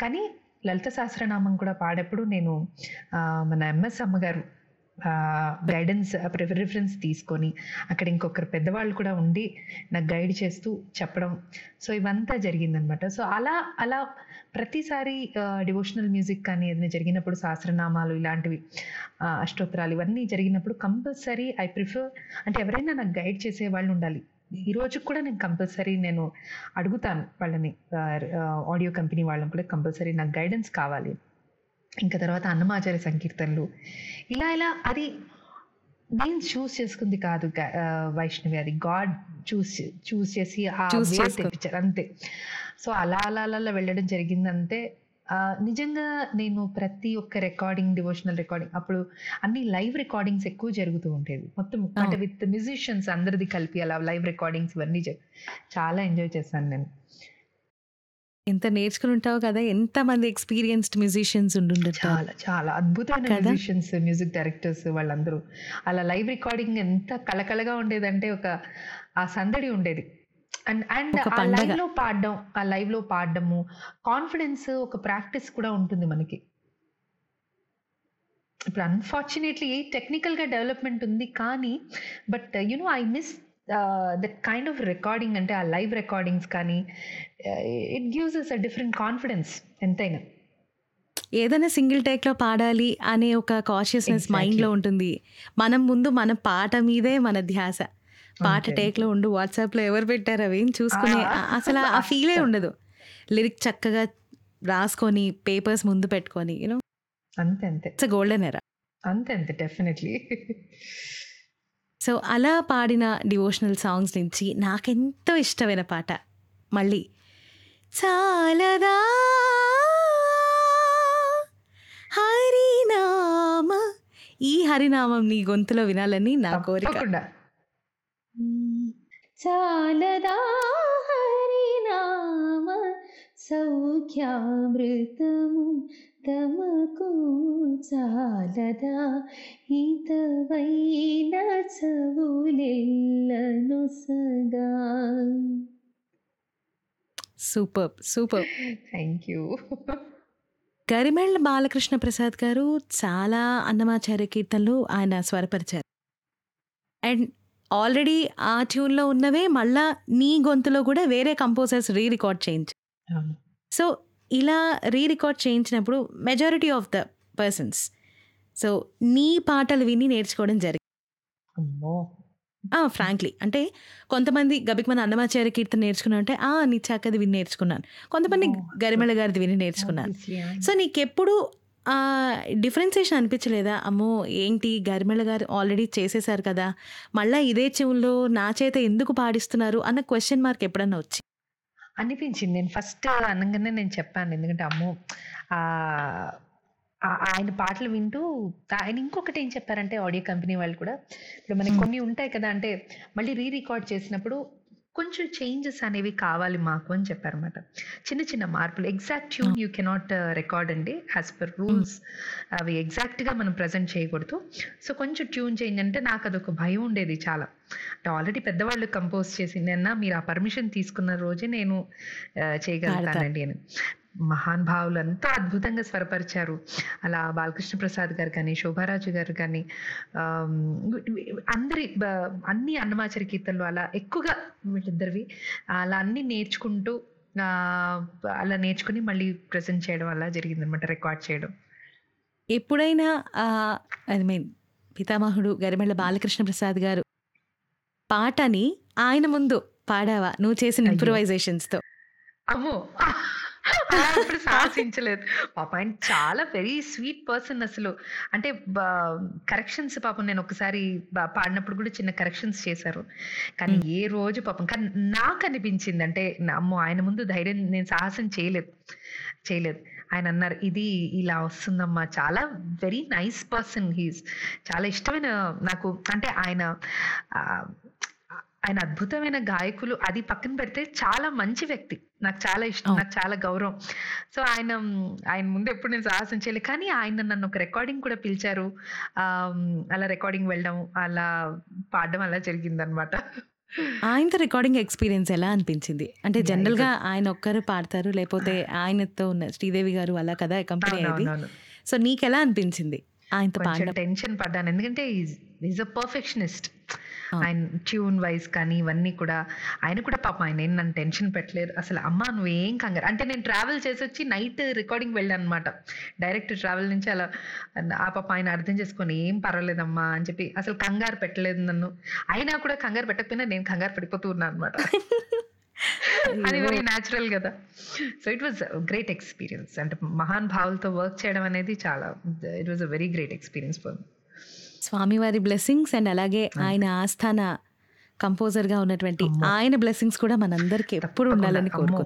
కానీ లలిత సహస్రనామం కూడా పాడేప్పుడు నేను మన ఎంఎస్ అమ్మగారు గైడెన్స్ రిఫరెన్స్ తీసుకొని అక్కడ ఇంకొకరు పెద్దవాళ్ళు కూడా ఉండి నాకు గైడ్ చేస్తూ చెప్పడం. సో ఇవంతా జరిగిందనమాట సో అలా అలా ప్రతిసారి డివోషనల్ మ్యూజిక్ కానీ ఏదైనా జరిగినప్పుడు సహస్రనామాలు ఇలాంటివి అష్టోత్తరాలు ఇవన్నీ జరిగినప్పుడు కంపల్సరీ ఐ ప్రిఫర్ అంటే ఎవరైనా నాకు గైడ్ చేసే వాళ్ళు ఉండాలి. ఈ రోజు కూడా నేను కంపల్సరీ నేను అడుగుతాను వాళ్ళని ఆడియో కంపెనీ వాళ్ళని కూడా కంపల్సరీ నాకు గైడెన్స్ కావాలి. ఇంకా తర్వాత అన్నమాచార్య సంకీర్తనలు. ఇలా ఇలా అది నేను చూస్ చేసుకుంది కాదు వైష్ణవి అది. గాడ్ చూస్ చూస్ చేసి ఆ తెప్పించారు అంతే. సో అలా అలా అలా వెళ్ళడం జరిగిందంటే ఆ, నిజంగా నేను ప్రతి ఒక్క రికార్డింగ్ డివోషనల్ రికార్డింగ్ అప్పుడు అన్ని లైవ్ రికార్డింగ్స్ ఎక్కువ జరుగుతూ ఉండేది మొత్తం అంటే. విత్ మ్యూజిషియన్స్ అందరిది కలిపి అలా లైవ్ రికార్డింగ్స్ ఇవన్నీ చాలా ఎంజాయ్ చేశాను నేను. ఎంత నేర్చుకుని ఉంటావు కదా ఎంత మంది ఎక్స్పీరియన్స్డ్ మ్యూజిషియన్స్ ఉండుంటారు చాలా చాలా అద్భుతమైన? మ్యూజిషియన్స్ మ్యూజిక్ డైరెక్టర్స్ వాళ్ళందరూ అలా లైవ్ రికార్డింగ్ ఎంత కలకలగా ఉండేదంటే ఒక ఆ సందడి ఉండేది అండ్ అండ్ ఆ. లైవ్లో పాడడం ఆ లైవ్లో పాడడము కాన్ఫిడెన్స్ ఒక ప్రాక్టీస్ కూడా ఉంటుంది మనకి ఇప్పుడు అన్ఫార్చునేట్లీ టెక్నికల్గా డెవలప్మెంట్ ఉంది కానీ but you know I miss that kind of recording అంటే ఆ లైవ్ రికార్డింగ్స్ కానీ it gives us a different confidence ఎంతైనా. ఏదైనా సింగిల్ టేక్లో పాడాలి అనే ఒక కాషియస్నెస్ Exactly. మైండ్లో ఉంటుంది. మనం ముందు మన పాట మీదే మన ధ్యాస. పాట అంతే. టేక్లో ఉండు వాట్సాప్లో ఎవరు పెట్టారు అవి? ఏం చూసుకునే అసలు ఆ ఫీలే ఉండదు. లిరిక్ చక్కగా రాసుకొని పేపర్స్ ముందు పెట్టుకొని యూనో అంతే అంతే. ఇట్స్ గోల్డెన్ ఎరా అంతే అంతే డెఫినెట్లీ సో అలా పాడిన డివోషనల్ సాంగ్స్ నుంచి నాకెంతో ఇష్టమైన పాట మళ్ళీ చాలదా హరినామ ఈ హరినామం నీ గొంతులో వినాలని నా కోరిక. చాలదా సౌఖ్యామృతము తమకు చాలదా? హితవైన చవులెల్లను సదా. Super super. Thank you Garimella Balakrishna Prasad గారు చాలా అన్నమాచార్య కీర్తనలు ఆయన స్వరపరిచారు. అండ్ ఆల్రెడీ ఆ ట్యూన్లో ఉన్నవే మళ్ళా నీ గొంతులో కూడా వేరే కంపోజర్స్ రీ రికార్డ్ సో ఇలా రీ record చేయించినప్పుడు majority of the persons so నీ పాటలు విని నేర్చుకోవడం జరిగింది. అమ్మో. ఫ్రాంక్లీ అంటే కొంతమంది గబిక్మన్ అన్నమాచార్య కీర్తన నేర్చుకున్నా అంటే ఆ నీ చక్కది విని నేర్చుకున్నాను. కొంతమంది. గరిమెళ్ళ గారిది విని నేర్చుకున్నాను. సో నీకెప్పుడు ఆ డిఫరెన్సేషన్ అనిపించలేదా? అమ్మో ఏంటి? గరిమెళ్ళ గారు ఆల్రెడీ చేసేసారు కదా. మళ్ళీ ఇదే చెవుల్లో నా చేత ఎందుకు పాడిస్తున్నారు? అన్న క్వశ్చన్ మార్క్ ఎప్పుడన్నా వచ్చి అనిపించింది నేను ఫస్ట్ అనగానే నేను చెప్పాను ఎందుకంటే అమ్మో ఆయన పాటలు వింటూ ఆయన ఇంకొకటి ఏం చెప్పారంటే ఆడియో కంపెనీ వాళ్ళు కూడా ఇప్పుడు మనకి. కొన్ని ఉంటాయి కదా అంటే మళ్ళీ రీ రికార్డ్ చేసినప్పుడు కొంచెం చేంజెస్ అనేవి కావాలి మాకు అని చెప్పారన్నమాట. చిన్న చిన్న మార్పులు exact tune you cannot record అండి. యాజ్ పర్ రూల్స్ అవి exact గా మనం ప్రజెంట్ చేయకూడదు. సో కొంచెం ట్యూన్ చేంజ్ అంటే నాకు అదొక భయం ఉండేది చాలా. అంటే ఆల్రెడీ పెద్దవాళ్ళు కంపోజ్ చేసింది అన్న మీరు ఆ పర్మిషన్ తీసుకున్న రోజే నేను ఆ, చేయగలుగుతానండి అని. మహాన్ భావులు అంతా అద్భుతంగా స్వరపరిచారు. అలా బాలకృష్ణ ప్రసాద్ గారు కానీ శోభారాజు గారు కానీ అందరి అన్ని అన్నమాచారి కీర్తనలు అలా ఎక్కువగా వీళ్ళిద్దరివి అలా అన్ని నేర్చుకుంటూ అలా నేర్చుకుని మళ్ళీ ప్రజెంట్ చేయడం అలా జరిగిందనమాట రికార్డ్ చేయడం. ఎప్పుడైనా ఐ మీన్ పితామహుడు గరిమెళ్ళ బాలకృష్ణ ప్రసాద్ గారు పాటని ఆయన ముందు పాడావా? నువ్వు చేసిన. ఇంప్రూవైజేషన్స్తో అమ్మో. అలా ఎప్పుడు సాహసించలేదు. పాప ఆయన చాలా వెరీ స్వీట్ పర్సన్ అసలు. అంటే కరెక్షన్స్ పాపం నేను ఒకసారి పాడినప్పుడు కూడా చిన్న కరెక్షన్స్ చేశారు. కానీ. ఏ రోజు పాపం కానీ నాకు అనిపించింది అంటే అమ్మో ఆయన ముందు ధైర్యం నేను సాహసం చేయలేదు. చేయలేదు. ఆయన అన్నారు ఇది ఇలా వస్తుందమ్మా చాలా వెరీ నైస్ పర్సన్ హీస్ చాలా ఇష్టమైన నాకు అంటే ఆయన ఆయన అద్భుతమైన గాయకులు. అది పక్కన పెడితే చాలా మంచి వ్యక్తి. నాకు చాలా ఇష్టం. నాకు చాలా గౌరవం. సో ఆయన ఆయన ముందు ఎప్పుడు నేను సాహసం చేయలేదు. కానీ ఆయన నన్ను ఒక రికార్డింగ్ కూడా పిలిచారు. అలా రికార్డింగ్ వెళ్ళడం అలా పాడడం అలా జరిగింది అనమాట ఆయనతో రికార్డింగ్ ఎక్స్పీరియన్స్ ఎలా అనిపించింది? అంటే జనరల్గా ఆయన ఒక్కరు పాడతారు లేకపోతే ఆయనతో ఉన్న శ్రీదేవి గారు అలా కదా కంపెనీ అవునవును సో నీకు ఎలా అనిపించింది? ఆయనతో కొంచెం పాడడం టెన్షన్ పడ్డాను. ఎందుకంటే ఈజ్ అ పర్ఫెక్షనిస్ట్. ఆయన ట్యూన్ వైజ్ కానీ ఇవన్నీ కూడా ఆయన కూడా పాపం ఆయన ఏం నన్ను టెన్షన్ పెట్టలేరు. అసలు అమ్మ నువ్వేం కంగారు. అంటే నేను ట్రావెల్ చేసి వచ్చి నైట్ రికార్డింగ్ వెళ్ళాను అనమాట డైరెక్ట్ ట్రావెల్ నుంచి అలా ఆ పాప ఆయన అర్థం చేసుకొని ఏం పర్వాలేదమ్మా అని చెప్పి అసలు కంగారు పెట్టలేదు నన్ను. అయినా కూడా కంగారు పెట్టకపోయినా నేను కంగారు పడిపోతూ ఉన్నాను అనమాట అది వెరీ న్యాచురల్ కదా. So it was great experience అంటే మహాన్ భావులతో వర్క్ చేయడం అనేది చాలా it was a very great experience for స్వామివారి బ్లెస్సింగ్స్ అండ్ అలాగే ఆయన ఆస్థాన కంపోజర్గా ఉన్నటువంటి. ఆయన బ్లెస్సింగ్స్ కూడా మనందరికి ఎప్పుడు ఉండాలని కోరుకో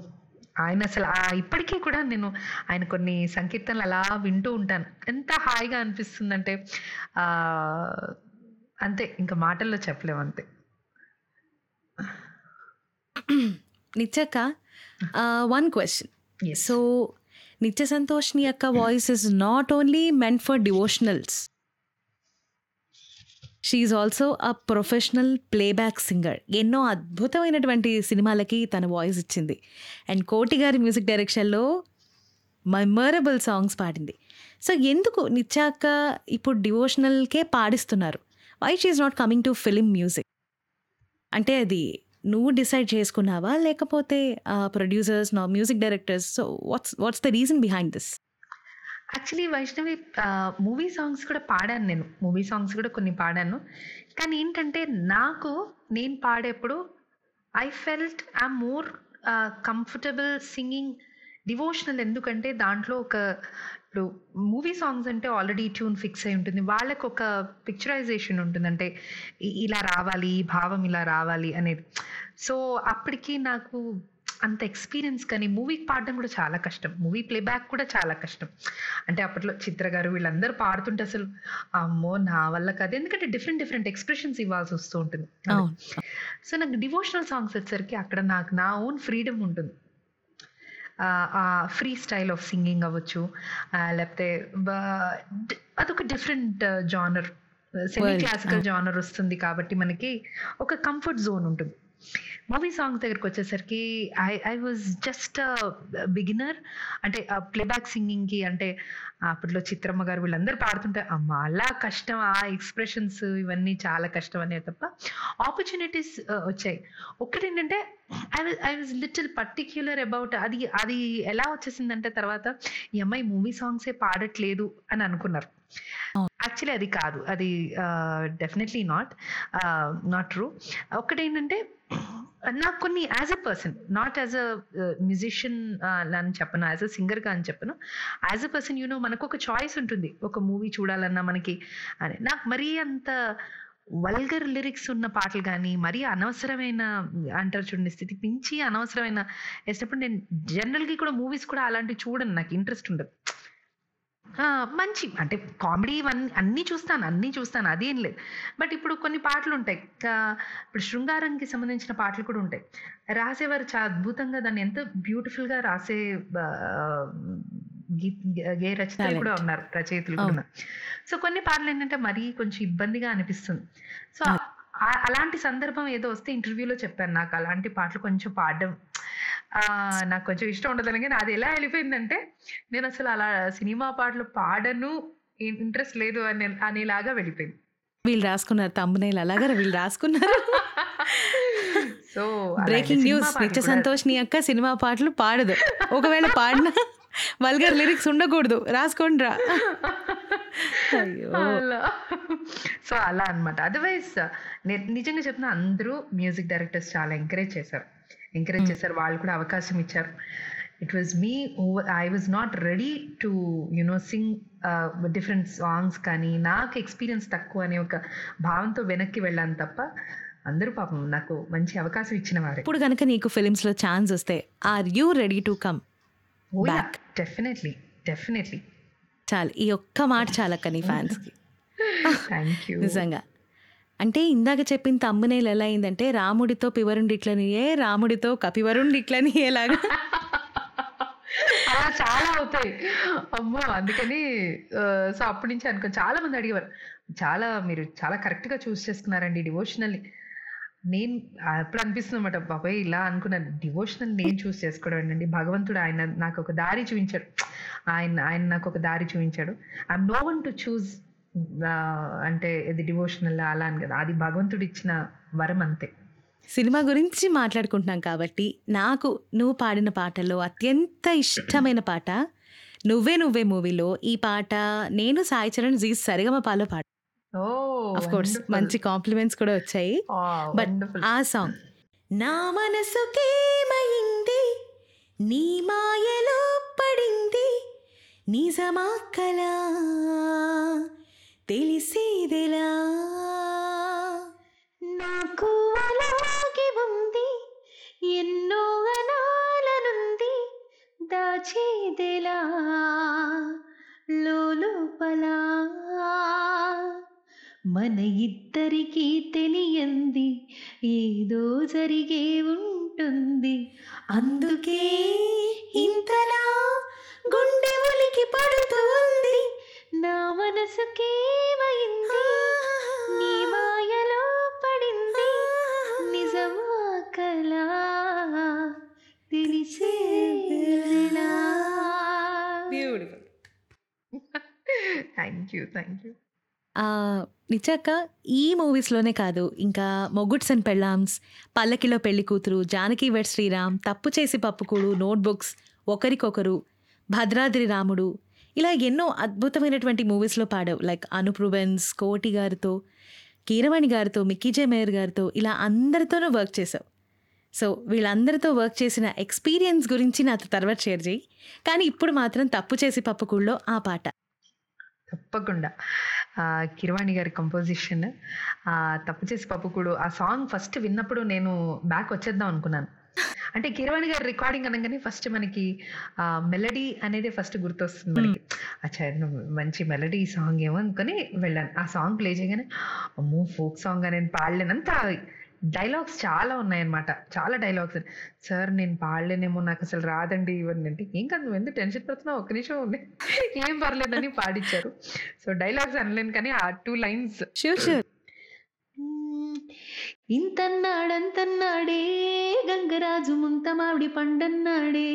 ఆయన అసలు ఆ ఇప్పటికీ కూడా నేను ఆయన కొన్ని సంకీర్తనలు అలా వింటూ ఉంటాను. ఎంత హాయిగా అనిపిస్తుందంటే అంతే ఇంకా మాటల్లో చెప్పలేము అంతే. నిత్యక్క వన్ క్వశ్చన్ సో నిత్య సంతోష్ని యొక్క voice is not only meant for devotionals she's also a professional playback singer ఎన్నో అద్భుతమైనటువంటి సినిమాలకి తన వాయిస్ ఇచ్చింది. అండ్ కోటి గారి మ్యూజిక్ డైరెక్షన్లో మెమరబుల్ సాంగ్స్ పాడింది. సో ఎందుకు నిత్యాక్క ఇప్పుడు డివోషనల్కే పాడిస్తున్నారు? Why she's not coming to film music అంటే అది నువ్వు డిసైడ్ చేసుకున్నావా? లేకపోతే ప్రొడ్యూసర్స్ నా music directors so what's what's the reason behind this? Actually Vaishnavi movie songs కూడా పాడాను నేను. మూవీ సాంగ్స్ కూడా కొన్ని పాడాను. కానీ ఏంటంటే నాకు నేను పాడేప్పుడు I felt I more comfortable singing devotional ఎందుకంటే దాంట్లో ఒక ఇప్పుడు మూవీ సాంగ్స్ అంటే ఆల్రెడీ ట్యూన్ ఫిక్స్ అయి ఉంటుంది. వాళ్ళకి ఒక పిక్చరైజేషన్ ఉంటుంది. అంటే ఇలా రావాలి ఈ భావం ఇలా రావాలి అనేది. సో అప్పటికి నాకు అంత ఎక్స్పీరియన్స్ కానీ మూవీకి పాడడం కూడా చాలా కష్టం. మూవీ ప్లేబ్యాక్ కూడా చాలా కష్టం. అంటే అప్పట్లో చిత్ర గారు వీళ్ళందరూ పాడుతుంటే అసలు అమ్మో నా వల్ల కాదు. ఎందుకంటే డిఫరెంట్ డిఫరెంట్ ఎక్స్ప్రెషన్స్ ఇవ్వాల్సి వస్తూ ఉంటుంది. సో నాకు డివోషనల్ సాంగ్స్ వచ్చేసరికి అక్కడ నాకు నా ఓన్ ఫ్రీడమ్ ఉంటుంది. ఆ ఫ్రీ స్టైల్ ఆఫ్ సింగింగ్ అవ్వచ్చు లేకపోతే అదొక different genre semi classical genre వస్తుంది కాబట్టి మనకి ఒక కంఫర్ట్ జోన్ ఉంటుంది. మూవీ సాంగ్స్ దగ్గరికి వచ్చేసరికి I I was just beginner అంటే ప్లేబ్యాక్ సింగింగ్కి అంటే అప్పట్లో చిత్రమ్మ గారు వీళ్ళందరూ పాడుతుంటే అమ్మ అలా కష్టం. ఆ ఎక్స్ప్రెషన్స్ ఇవన్నీ చాలా కష్టం అనే తప్ప ఆపర్చునిటీస్ వచ్చాయి. ఒకటి ఏంటంటే I was I was little particular about అది అది ఎలా వచ్చేసిందంటే తర్వాత ఈ అమ్మాయి మూవీ సాంగ్సే పాడట్లేదు అని అనుకున్నారు. యాక్చువల్లీ అది కాదు. అది డెఫినెట్లీ నాట్ నాట్ ట్రూ ఒకటేంటంటే Uh, నాకు కొన్ని as a person not as a musician అని చెప్పను యాజ్ అ సింగర్గా అని చెప్పను. యాజ్ అ పర్సన్ యూనో మనకు ఒక చాయిస్ ఉంటుంది. ఒక మూవీ చూడాలన్నా మనకి అని. నాకు మరీ అంత వల్గర్ లిరిక్స్ ఉన్న పాటలు కానీ మరీ అనవసరమైన అంటారు చూడండి స్థితి మించి అనవసరమైన వేసినప్పుడు నేను జనరల్గా కూడా మూవీస్ కూడా అలాంటివి చూడను. నాకు ఇంట్రెస్ట్ ఉండదు. మంచి అంటే కామెడీ ఇవన్నీ అన్నీ చూస్తాను అన్నీ చూస్తాను అదేం లేదు. బట్ ఇప్పుడు కొన్ని పాటలు ఉంటాయి. ఇప్పుడు శృంగారంకి సంబంధించిన పాటలు కూడా ఉంటాయి. రాసేవారు చాలా అద్భుతంగా దాన్ని ఎంత బ్యూటిఫుల్గా రాసే గీ- రచయితలు కూడా ఉన్నారు రచయితలు కూడా. సో కొన్ని పాటలు ఏంటంటే మరీ కొంచెం ఇబ్బందిగా అనిపిస్తుంది. సో అలాంటి సందర్భం ఏదో వస్తే ఇంటర్వ్యూలో చెప్పాను. నాకు అలాంటి పాటలు కొంచెం పాడడం నాకు కొంచెం ఇష్టం ఉండదని కానీ అది ఎలా వెళ్ళిపోయిందంటే నేను అసలు అలా సినిమా పాటలు పాడను ఇంట్రెస్ట్ లేదు అనే అనేలాగా వెళ్ళిపోయింది. వీళ్ళు రాసుకున్నారు తమ్మునేలు అలాగా వీళ్ళు రాసుకున్నారు. సో బ్రేకింగ్ న్యూస్ నిత్య సంతోష్ నీ యొక్క సినిమా పాటలు పాడదు. ఒకవేళ పాడినా వల్గర్ లిరిక్స్ ఉండకూడదు. రాసుకోండి రా. సో అలా అన్నమాట. అదర్వైజ్ నిజంగా చెప్తున్నా అందరూ మ్యూజిక్ డైరెక్టర్స్ చాలా ఎంకరేజ్ చేశారు. ఎంకరేజ్ చేశారు. వాళ్ళు కూడా అవకాశం ఇచ్చారు. It was me I was not ready to you know sing different songs కానీ నాకు ఎక్స్పీరియన్స్ తక్కువ అనే ఒక భావంతో వెనక్కి వెళ్ళాను తప్ప అందరూ పాపం నాకు మంచి అవకాశం ఇచ్చిన వారే. ఇప్పుడు కనుక నీకు ఫిలిమ్స్లో ఛాన్స్ వస్తే are you ready to come. Definitely definitely చాలు. ఈ ఒక్క మాట చాలక్క నీ ఫ్యాన్స్కి థ్యాంక్ యూ నిజంగా. అంటే ఇందాక చెప్పిన తమ్మునేలు ఎలా అయిందంటే రాముడితో పివరుండి ఇట్లనియే రాముడితో కపివరుండి ఇట్లనియేలాగా అలా చాలా అవుతాయి. అమ్మో అందుకని సో అప్పటి నుంచి అనుకో చాలా మంది అడిగేవారు చాలా మీరు చాలా కరెక్ట్గా చూస్ చేసుకున్నారండి డివోషనల్ నేను అప్పుడు అనిపిస్తుంది అనమాట బాబాయ్ ఇలా అనుకున్నాను. డివోషనల్ నేను చూస్ చేసుకోవడం అండి భగవంతుడు ఆయన నాకు ఒక దారి చూపించాడు. ఆయన ఆయన నాకు ఒక దారి చూపించాడు. I know one to choose అంటే ఇది డివోషనల్ అలా అని కదా. అది భగవంతుడు ఇచ్చిన వరం అంతే. సినిమా గురించి మాట్లాడుకుంటున్నాం కాబట్టి నాకు నువ్వు పాడిన పాటల్లో అత్యంత ఇష్టమైన పాట నువ్వే నువ్వే మూవీలో ఈ పాట నేను సాయి చరణ్ జీ సరిగమ పాలో పాట అఫ్ కోర్స్ మంచి కాంప్లిమెంట్స్ కూడా వచ్చాయి. బట్ ఆ సాంగ్ నా మనసుకేమైంది నీ మాయలో పడింది? నిజమా కలా? తెలిసేదెలా? నాకు అలాగే ఉంది ఎన్నో అనాలనుంది దాచేదెలా? లోపల మన ఇద్దరికీ తెలియంది ఏదో జరిగే ఉంటుంది. అందుకే ఇంతలా గుండె ఉలికి పడుతుంది నా మనసుకేమైంది నీ మాయలో పడింది నిజమా కలా? Beautiful thank you thank you నిజాక ఈ మూవీస్లోనే కాదు ఇంకా మొగుడ్సన్ పెళ్ళామ్స్ పల్లకిలో పెళ్ళి కూతురు జానకి వెడ్ శ్రీరామ్ తప్పు చేసి పప్పుకూడు నోట్బుక్స్ ఒకరికొకరు భద్రాద్రి రాముడు ఇలా ఎన్నో అద్భుతమైనటువంటి మూవీస్లో పాడావు. లైక్ అనుప్రూబెన్స్ కోటి గారితో కీరవాణి గారితో మిక్కీ జే మేయర్ గారితో ఇలా అందరితోనూ వర్క్ చేసావు. సో వీళ్ళందరితో వర్క్ చేసిన ఎక్స్పీరియన్స్ గురించి నాతో తర్వాత షేర్ చేయి. కానీ ఇప్పుడు మాత్రం తప్పు చేసి పప్పుకూళ్ళో ఆ పాట. తప్పకుండా. కిరవాణి గారి కంపోజిషన్ తప్పు చేసి పప్పుకుడు ఆ సాంగ్ ఫస్ట్ విన్నప్పుడు నేను బ్యాక్ వచ్చేద్దాం అనుకున్నాను. అంటే కిరవాణి గారి రికార్డింగ్ అనగానే ఫస్ట్ మనకి మెలడీ అనేది ఫస్ట్ గుర్తొస్తుంది మనకి. అచ్చా నువ్వు మంచి మెలడీ సాంగ్ ఏమో అనుకొని వెళ్ళాను. ఆ సాంగ్ ప్లే చేయగానే అమ్మో ఫోక్ సాంగ్ అని నేను పాడలేనంత డైలాగ్స్ చాలా ఉన్నాయన్నమాట. చాలా డైలాగ్స్ సార్ నేను పాడలేనేమో నాకు అసలు రాదండి ఇవన్నీ అంటే ఏం కాదు నువ్వు ఎందుకు టెన్షన్ పడుతున్నావు? ఒక్క నిమిషం ఉంది ఏం పర్లేదని పాడిచ్చారు. సో డైలాగ్స్ అనలేను కానీ ఆ టూ లైన్స్ షూర్ షూర్ ఇంతన్నాడంతన్నాడే గంగరాజు ముంత మామిడి పండన్నాడే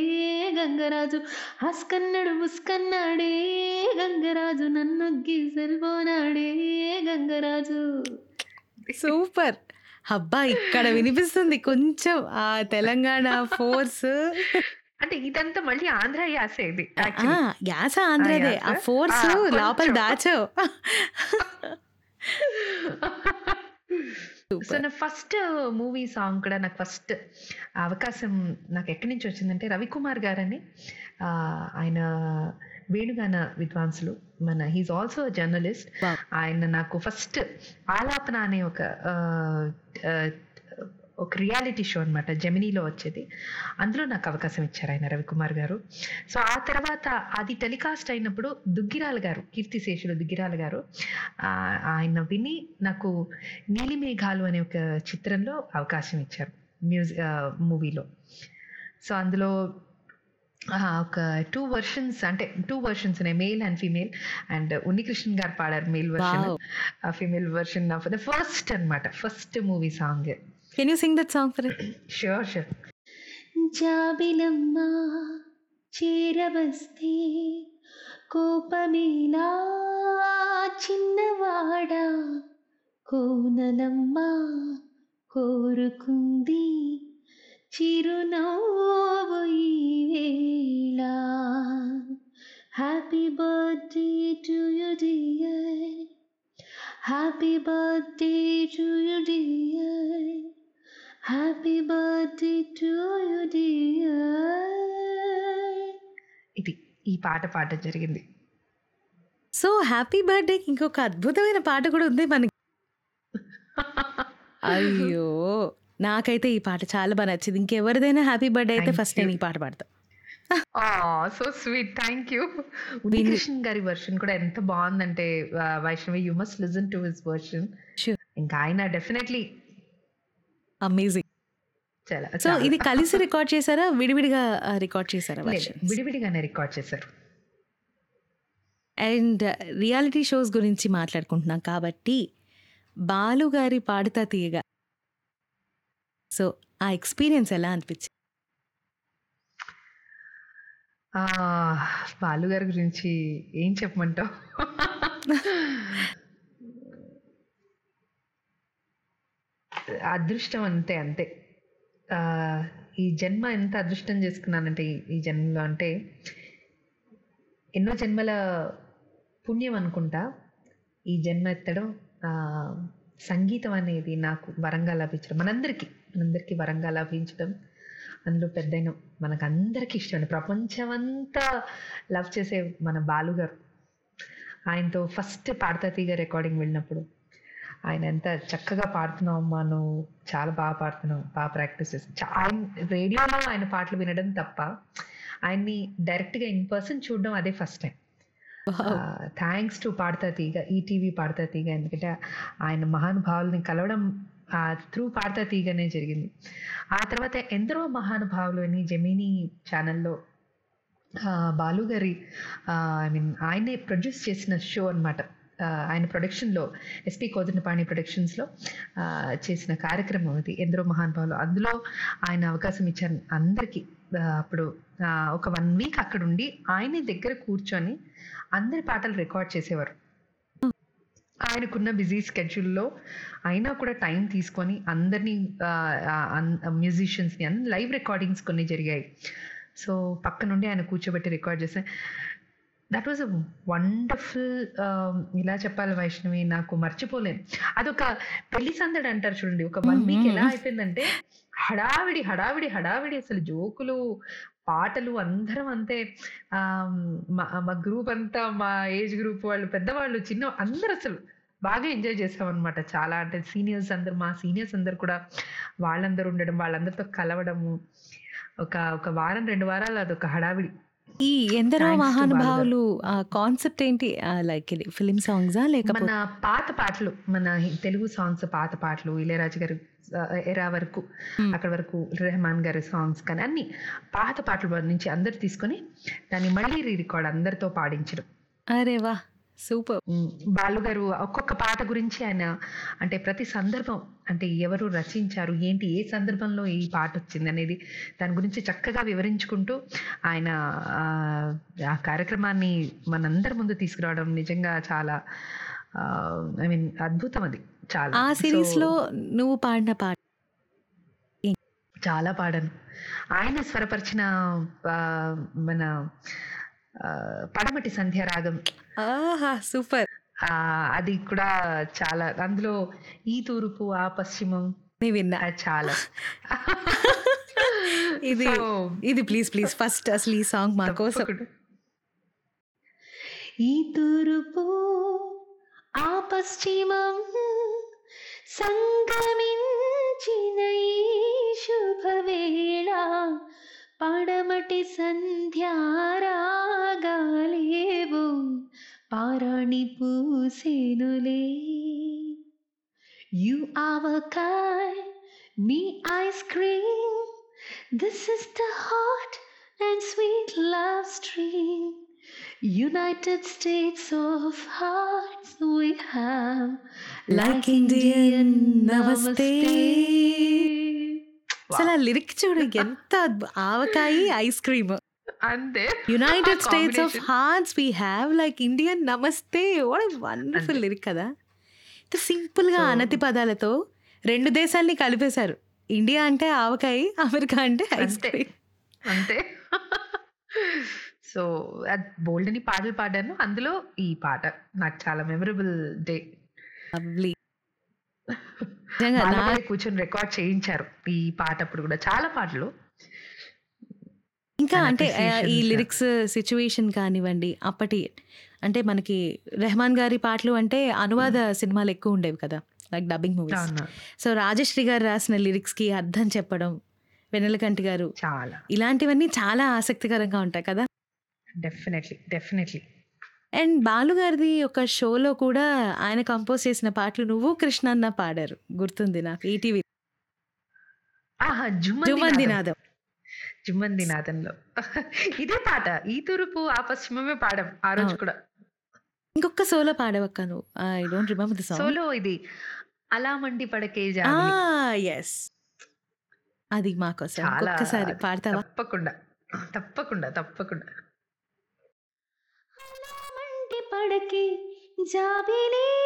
గంగరాజు హస్కన్నాడు ముస్కన్నాడే గంగరాజు నన్ను గీసరిపోనాడే గంగరాజు సూపర్ అబ్బా ఇక్కడ వినిపిస్తుంది కొంచెం ఆ తెలంగాణ ఫోర్స్ అంటే ఇదంతా మళ్ళీ ఆంధ్ర యాసే ఇది. యాస ఆంధ్రదే ఆ? ఫోర్స్. లోపల దాచావు సో నా ఫస్ట్ మూవీ సాంగ్ కూడా నాకు ఫస్ట్ అవకాశం నాకు ఎక్కడి నుంచి వచ్చిందంటే రవికుమార్ గారని ఆ, ఆయన వేణుగాన విద్వాంసులు. మన హీస్ ఆల్సో జర్నలిస్ట్. ఆయన నాకు ఫస్ట్ ఆలాపన అనే ఒక ఒక రియాలిటీ షో అనమాట జెమినీలో వచ్చేది. అందులో నాకు అవకాశం ఇచ్చారు ఆయన రవికుమార్ గారు. సో ఆ తర్వాత అది టెలికాస్ట్ అయినప్పుడు దుగ్గిరాల గారు కీర్తిశేషులు దుగ్గిరాల గారు ఆయన విని నాకు నీలిమేఘాలు అనే ఒక చిత్రంలో అవకాశం ఇచ్చారు మ్యూజిక్ మూవీలో. సో అందులో ఒక టూ వర్షన్స్ అంటే టూ వర్షన్స్ ఉన్నాయి male and female and Unnikrishnan గారు పాడారు male version female version of the first అన్నమాట first movie song. Can you sing that song for sure sure జాబిలమ్మ చేరవస్తే కోపమేలా చిన్నవాడా కోనలమ్మ కోరుకుంది చిరునవ్వు ఈ వేళ happy birthday to you dear happy birthday to you dear happy birthday to you dear ఇది ఈ పాట పాడడం జరిగింది. సో హ్యాపీ బర్త్డే ఇంకొక అద్భుతమైన పాట కూడా ఉంది మనకి. అయ్యో నాకైతే ఈ పాట చాలా బాగా నచ్చింది. ఇంకెవరిదైనా హ్యాపీ బర్త్డే అయితే ఫస్ట్ నేను. ఈ పాట పాడతా. So sweet thank you Unnikrishnan గారి వర్షన్ కూడా ఎంత బాగుందంటే Vaishnavi you must listen to his version. ఇంకా ఆయన డెఫినెట్లీ అమేజింగ్ చాలా సో. ఇది కలిసి రికార్డ్ చేశారా? విడివిడిగా రికార్డ్ చేశారా విడివిడిగానే రికార్డ్ చేశారు. అండ్ రియాలిటీ షోస్ గురించి మాట్లాడుకుంటున్నాం కాబట్టి బాలు గారి పాడుతా తీయగా. సో ఆ ఎక్స్పీరియన్స్ ఎలా అనిపించింది? బాలు గారి గురించి ఏం చెప్పమంటావు? అదృష్టం అంతే అంతే. ఈ జన్మ ఎంత అదృష్టం చేసుకున్నానంటే ఈ- జన్మలో అంటే ఎన్నో జన్మల పుణ్యం అనుకుంటా ఈ జన్మ ఎత్తడం సంగీతం అనేది నాకు వరంగా లభించడం మనందరికీ మనందరికీ వరంగా లభించడం. అందులో పెద్దయిన మనకు అందరికీ ఇష్టం ప్రపంచం అంతా లవ్ చేసే మన బాలుగారు. ఆయనతో ఫస్ట్ పాడతా తీగ రికార్డింగ్ వెళ్ళినప్పుడు ఆయన ఎంత చక్కగా పాడుతున్నావు అమ్మా నువ్వు చాలా బాగా పాడుతున్నావు బాగా ప్రాక్టీస్ చేసి ఆయన రేడియోలో ఆయన పాటలు వినడం తప్ప ఆయన్ని డైరెక్ట్గా ఇన్ పర్సన్ చూడడం అదే ఫస్ట్ టైం థ్యాంక్స్ టు పాడతా తీగ ఈటీవీ పాడతా తీగ ఎందుకంటే ఆయన మహానుభావుల్ని కలవడం త్రూ పాడతా తీగనే జరిగింది. ఆ తర్వాత ఎందరో మహానుభావులు అని జమినీ ఛానల్లో బాలు గారి ఐ మీన్ ఆయనే ప్రొడ్యూస్ చేసిన షో అనమాట ఆయన ప్రొడక్షన్లో ఎస్పి కోదండపాణి ప్రొడక్షన్స్లో చేసిన కార్యక్రమం అది. ఎందరో మహానుభావులు. అందులో ఆయన అవకాశం ఇచ్చారు అందరికీ. అప్పుడు ఒక వన్ వీక్ అక్కడ ఉండి ఆయన దగ్గర కూర్చొని అందరి పాటలు రికార్డ్ చేసేవారు. ఆయనకున్న బిజీ స్కెడ్యూల్లో అయినా కూడా టైం తీసుకొని అందరినీ మ్యూజిషియన్స్ని అన్ని లైవ్ రికార్డింగ్స్ కొన్ని జరిగాయి. సో పక్క నుండి ఆయన కూర్చోబెట్టి రికార్డ్ చేస్తే దట్ వాజ్ అ వండర్ఫుల్ ఇలా చెప్పాలి వైష్ణవి నాకు మర్చిపోలేను. అదొక పెళ్ళి సందడి అంటారు చూడండి. ఒక వన్ వీక్ ఎలా అయిపోయిందంటే హడావిడి హడావిడి హడావిడి అసలు జోకులు పాటలు అందరం అంతే. ఆ, మా మా గ్రూప్ అంతా మా ఏజ్ గ్రూప్ వాళ్ళు పెద్దవాళ్ళు చిన్న అందరు అసలు బాగా ఎంజాయ్ చేసాం అనమాట చాలా అంటే సీనియర్స్ అందరు మా సీనియర్స్ అందరు కూడా వాళ్ళందరూ ఉండడం వాళ్ళందరితో కలవడము. ఒక ఒక వారం రెండు వారాలు అదొక హడావిడి. ఈ ఎందరో మహానుభావులు కాన్సెప్ట్ ఏంటి? లైక్ ఇది ఫిలిం సాంగ్సా లేకపోతే మన పాత పాటలు మన తెలుగు సాంగ్స్ పాత పాటలు ఇళయరాజు గారి ఎరా వరకు Hmm. అక్కడ వరకు రెహమాన్ గారి సాంగ్స్ కానీ అన్ని పాత పాటల నుంచి అందరు తీసుకొని దాన్ని మళ్ళీ రీ రికార్డ్ అందరితో పాడించడం. అరే వా సూపర్ బాలు గారు ఒక్కొక్క పాట గురించి ఆయన అంటే ప్రతి సందర్భం అంటే ఎవరు రచించారు ఏంటి ఏ సందర్భంలో ఈ పాట వచ్చింది అనేది దాని గురించి చక్కగా వివరించుకుంటూ ఆయన ఆ, కార్యక్రమాన్ని మనందరి ముందు తీసుకురావడం నిజంగా చాలా ఐ మీన్ అద్భుతం అది చాలా. ఆ సిరీస్లో నువ్వు పాడిన పాట? చాలా పాడాను. ఆయన స్వరపరిచిన మన పడమటి సంధ్యారాగం ఆహా సూపర్. ఆ, అది కూడా చాలా అందులో ఈ తూర్పు ఆ పశ్చిమం. విన్నా. చాలా. ఇది ఇది ప్లీజ్ ప్లీజ్ ఫస్ట్ అసలు ఈ సాంగ్ మా కోసం. ఈ తూర్పు ఆ పశ్చిమం సంగమించిన ఈ శుభవేళ పడమటి సంధ్యారాగాలేవో పారాణి పూసేనులే You avocado, me ice cream. This is the hot and sweet love stream. United States of hearts we have Like Indian namaste. అసలు ఆ లిరిక్ చూడు ఎంత ఆవకాయి ఐస్ క్రీమ్. అంతే. United states of. Hearts we have like Indian namaste what wonderful. Lyric కదా. ఇంత సింపుల్గా So- అనతి పదాలతో రెండు దేశాల్ని కలిపేశారు. ఇండియా అంటే ఆవకాయ అమెరికా అంటే ఐస్. క్రీమ్ అంతే. సో బోల్డ్ అని పాటలు పాడాను. అందులో ఈ పాట నాకు చాలా మెమరబుల్ డే Lovely. కూర్చొని రికార్డ్ చేయించారు. ఈ పాట అప్పుడు కూడా చాలా పాటలు. ఇంకా అంటే ఈ లిరిక్స్ సిచ్యువేషన్ కానివ్వండి అప్పటి అంటే మనకి రెహమాన్ గారి పాటలు అంటే అనువాద సినిమాలు ఎక్కువ ఉండేవి కదా like dubbing movies. So Rajasri గారు రాసిన లిరిక్స్కి అర్థం చెప్పడం వెన్నెలకంటి గారు చాలా. ఇలాంటివన్నీ చాలా ఆసక్తికరంగా ఉంటాయి కదా. డెఫినెట్లీ డెఫినెట్లీ అండ్ బాలు గారిది ఒక షోలో కూడా ఆయన కంపోజ్ చేసిన పాటలు నువ్వు కృష్ణన్న పాడారు. గుర్తుంది నాకు ఈటీవీ జుమ్మంది నాదం నాదంలో ఇదే పాట ఈ తూర్పు ఆ పశ్చిమమే పాడం ఆ రోజు. కూడా. ఇంకొక సోలో పాడవక్క నువ్వు. I don't remember the song solo ఇది అలా మండి పడకే ఎస్ అది మాకోసం చాలా ఒక్కసారి పాడతావా? తప్పకుండా తప్పకుండా తప్పకుండా. పడకి జాబిలే.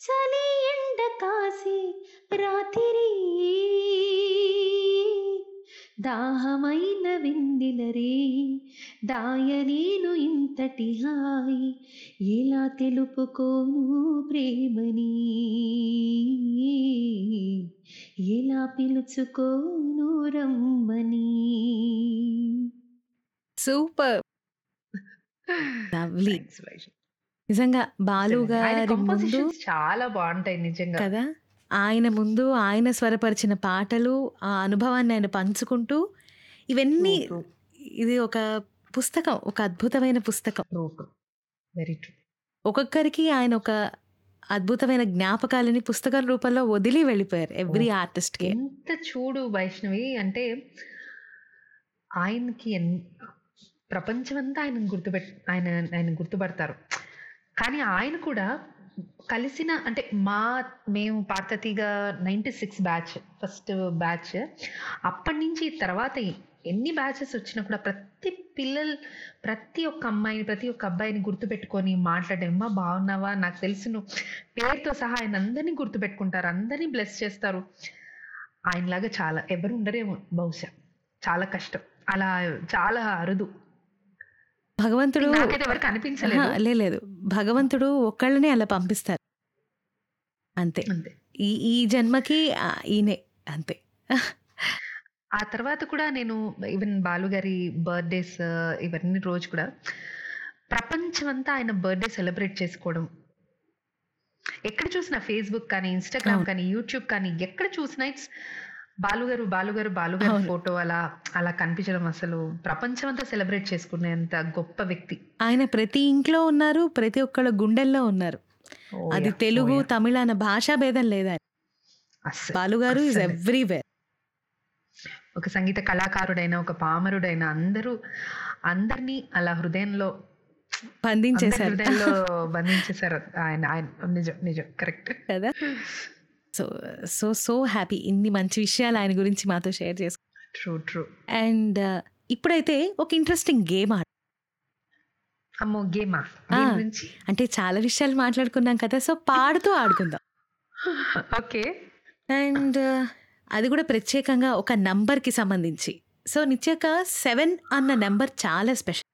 చలి ఎండ కాసి రాత్రి. దాహమైన వెందిలరే దాయలేను ఇంతటి హాయి. ఎలా తెలుపుకోను ప్రేమని? ఎలా పిలుచుకోను రమ్మని? సూపర్. లవ్లీ. నిజంగా బాలు గారి ముందు చాలా బాగుంటాయి నిజంగా. కదా? ఆయన ముందు ఆయన స్వరపరిచిన పాటలు ఆ అనుభవాన్ని ఆయన పంచుకుంటూ ఇవన్నీ ఇది ఒక పుస్తకం ఒక అద్భుతమైన పుస్తకం. వెరీ ట్రూ ఒక్కొక్కరికి ఆయన ఒక అద్భుతమైన జ్ఞాపకాలని పుస్తకం రూపంలో వదిలి వెళ్ళిపోయారు ఎవ్రీ ఆర్టిస్ట్కి ఎంత చూడు వైష్ణవి అంటే ఆయనకి ప్రపంచమంతా ఆయన గుర్తుపెట్ ఆయన ఆయన గుర్తుపడతారు. కానీ ఆయన కూడా కలిసిన అంటే మా మేము పాతతిగా ninety six batch first batch. అప్పటి నుంచి తర్వాత ఎన్ని బ్యాచెస్ వచ్చినా కూడా ప్రతి పిల్లలు ప్రతి ఒక్క అమ్మాయిని ప్రతి ఒక్క అబ్బాయిని గుర్తుపెట్టుకొని మాట్లాడడం అమ్మా బాగున్నావా? నాకు తెలుసును పేరుతో సహా ఆయన అందరినీ గుర్తుపెట్టుకుంటారు అందరినీ బ్లెస్ చేస్తారు. ఆయనలాగా చాలా ఎవరు ఉండరేమో బహుశా. చాలా కష్టం. అలా చాలా అరుదు. భగవంతుడు లేదు. భగవంతుడు ఒక్కళ్ళనే అలా పంపిస్తారు. అంతే. అంతే. ఈ ఈ జన్మకి ఈయనే. అంతే. ఆ తర్వాత కూడా నేను ఈవెన్ బాలుగారి బర్త్డేస్ ఇవన్నీ రోజు కూడా ప్రపంచమంతా ఆయన బర్త్డే సెలబ్రేట్ చేసుకోవడం. ఎక్కడ చూసినా ఫేస్బుక్ కానీ ఇన్స్టాగ్రామ్. కానీ యూట్యూబ్ కానీ ఎక్కడ చూసినా ఇట్స్ బాలుగారు బాలుగారు బాలుగారు. ఫోటో అలా అలా కనిపించడం అసలు ప్రపంచమంతా సెలబ్రేట్ చేసుకునేంత గొప్ప వ్యక్తి. ఆయన ప్రతి ఇంట్లో ఉన్నారు ప్రతి ఒక్కళ్ళ గుండెల్లో ఉన్నారు. అది తెలుగు. తమిళ అన్న భాషా భేదం లేదా బాలుగారు ఇస్. ఎవ్రీవేర్ ఒక సంగీత కళాకారుడైన ఒక పామరుడైన అందరూ అందరినీ అలా హృదయంలో బంధించేశారు. హృదయంలో బంధించేశారు. ఆయన ఆయన నిజం నిజం కరెక్ట్. కదా? సో సో సో హ్యాపీ ఇన్ని మంచి విషయాలు ఆయన గురించి మాతో షేర్ చేసుకో ట్రూ ట్రూ అండ్ ఇప్పుడైతే ఒక ఇంట్రెస్టింగ్ గేమ్ ఆడ. అమ్మో గేమా? అంటే చాలా విషయాలు మాట్లాడుకున్నాం కదా సో పాడుతూ ఆడుకుందాం. ఓకే. అండ్ అది కూడా ప్రత్యేకంగా ఒక నంబర్కి సంబంధించి. సో నిత్యక సెవెన్ అన్న నెంబర్ చాలా special.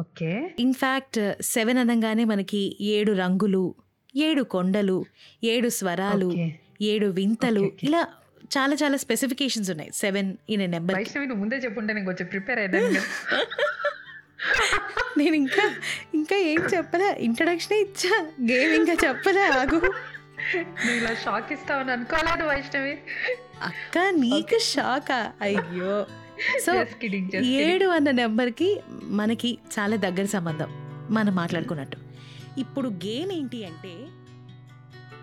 Okay. In fact seven అనగానే మనకి ఏడు రంగులు ఏడు కొండలు ఏడు స్వరాలు ఏడు వింతలు. ఇలా చాలా చాలా స్పెసిఫికేషన్స్ ఉన్నాయి. Seven in number. వైష్ణవి ముందే చెప్పుంటే నేను కొంచెం ప్రిపేర్ అయ్యాను. నేను ఇంకా ఇంకా ఏం చెప్పలే. ఇంట్రడక్షన్ ఇచ్చా. గేమ్ ఇంకా చెప్పలే. ఆగు. ఇలా షాక్ ఇస్తావని అనుకోలేదు వైష్ణవి. అక్క నీకు షాకా? అయ్యో. సో. ఏడు అన్న నెంబర్కి మనకి చాలా దగ్గర సంబంధం. మనం మాట్లాడుకున్నట్టు. ఇప్పుడు గేమ్ ఏంటి అంటే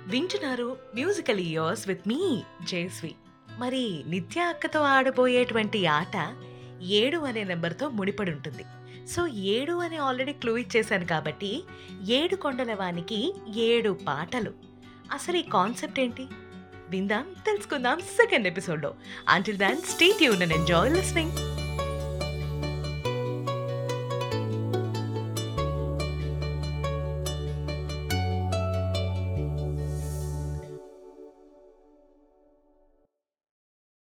వింటున్నారు musical years with me Jayasree. మరి నిత్య అక్కతో ఆడబోయేటువంటి ఆట ఏడు అనే నెంబర్తో ముడిపడి ఉంటుంది. సో ఏడు అని ఆల్రెడీ క్లూ ఇచ్చేశాను కాబట్టి ఏడు కొండల వానికి ఏడు పాటలు. అసలు ఈ కాన్సెప్ట్ ఏంటి? విందాం తెలుసుకుందాం సెకండ్ ఎపిసోడ్లో. Until then stay tune and enjoy listening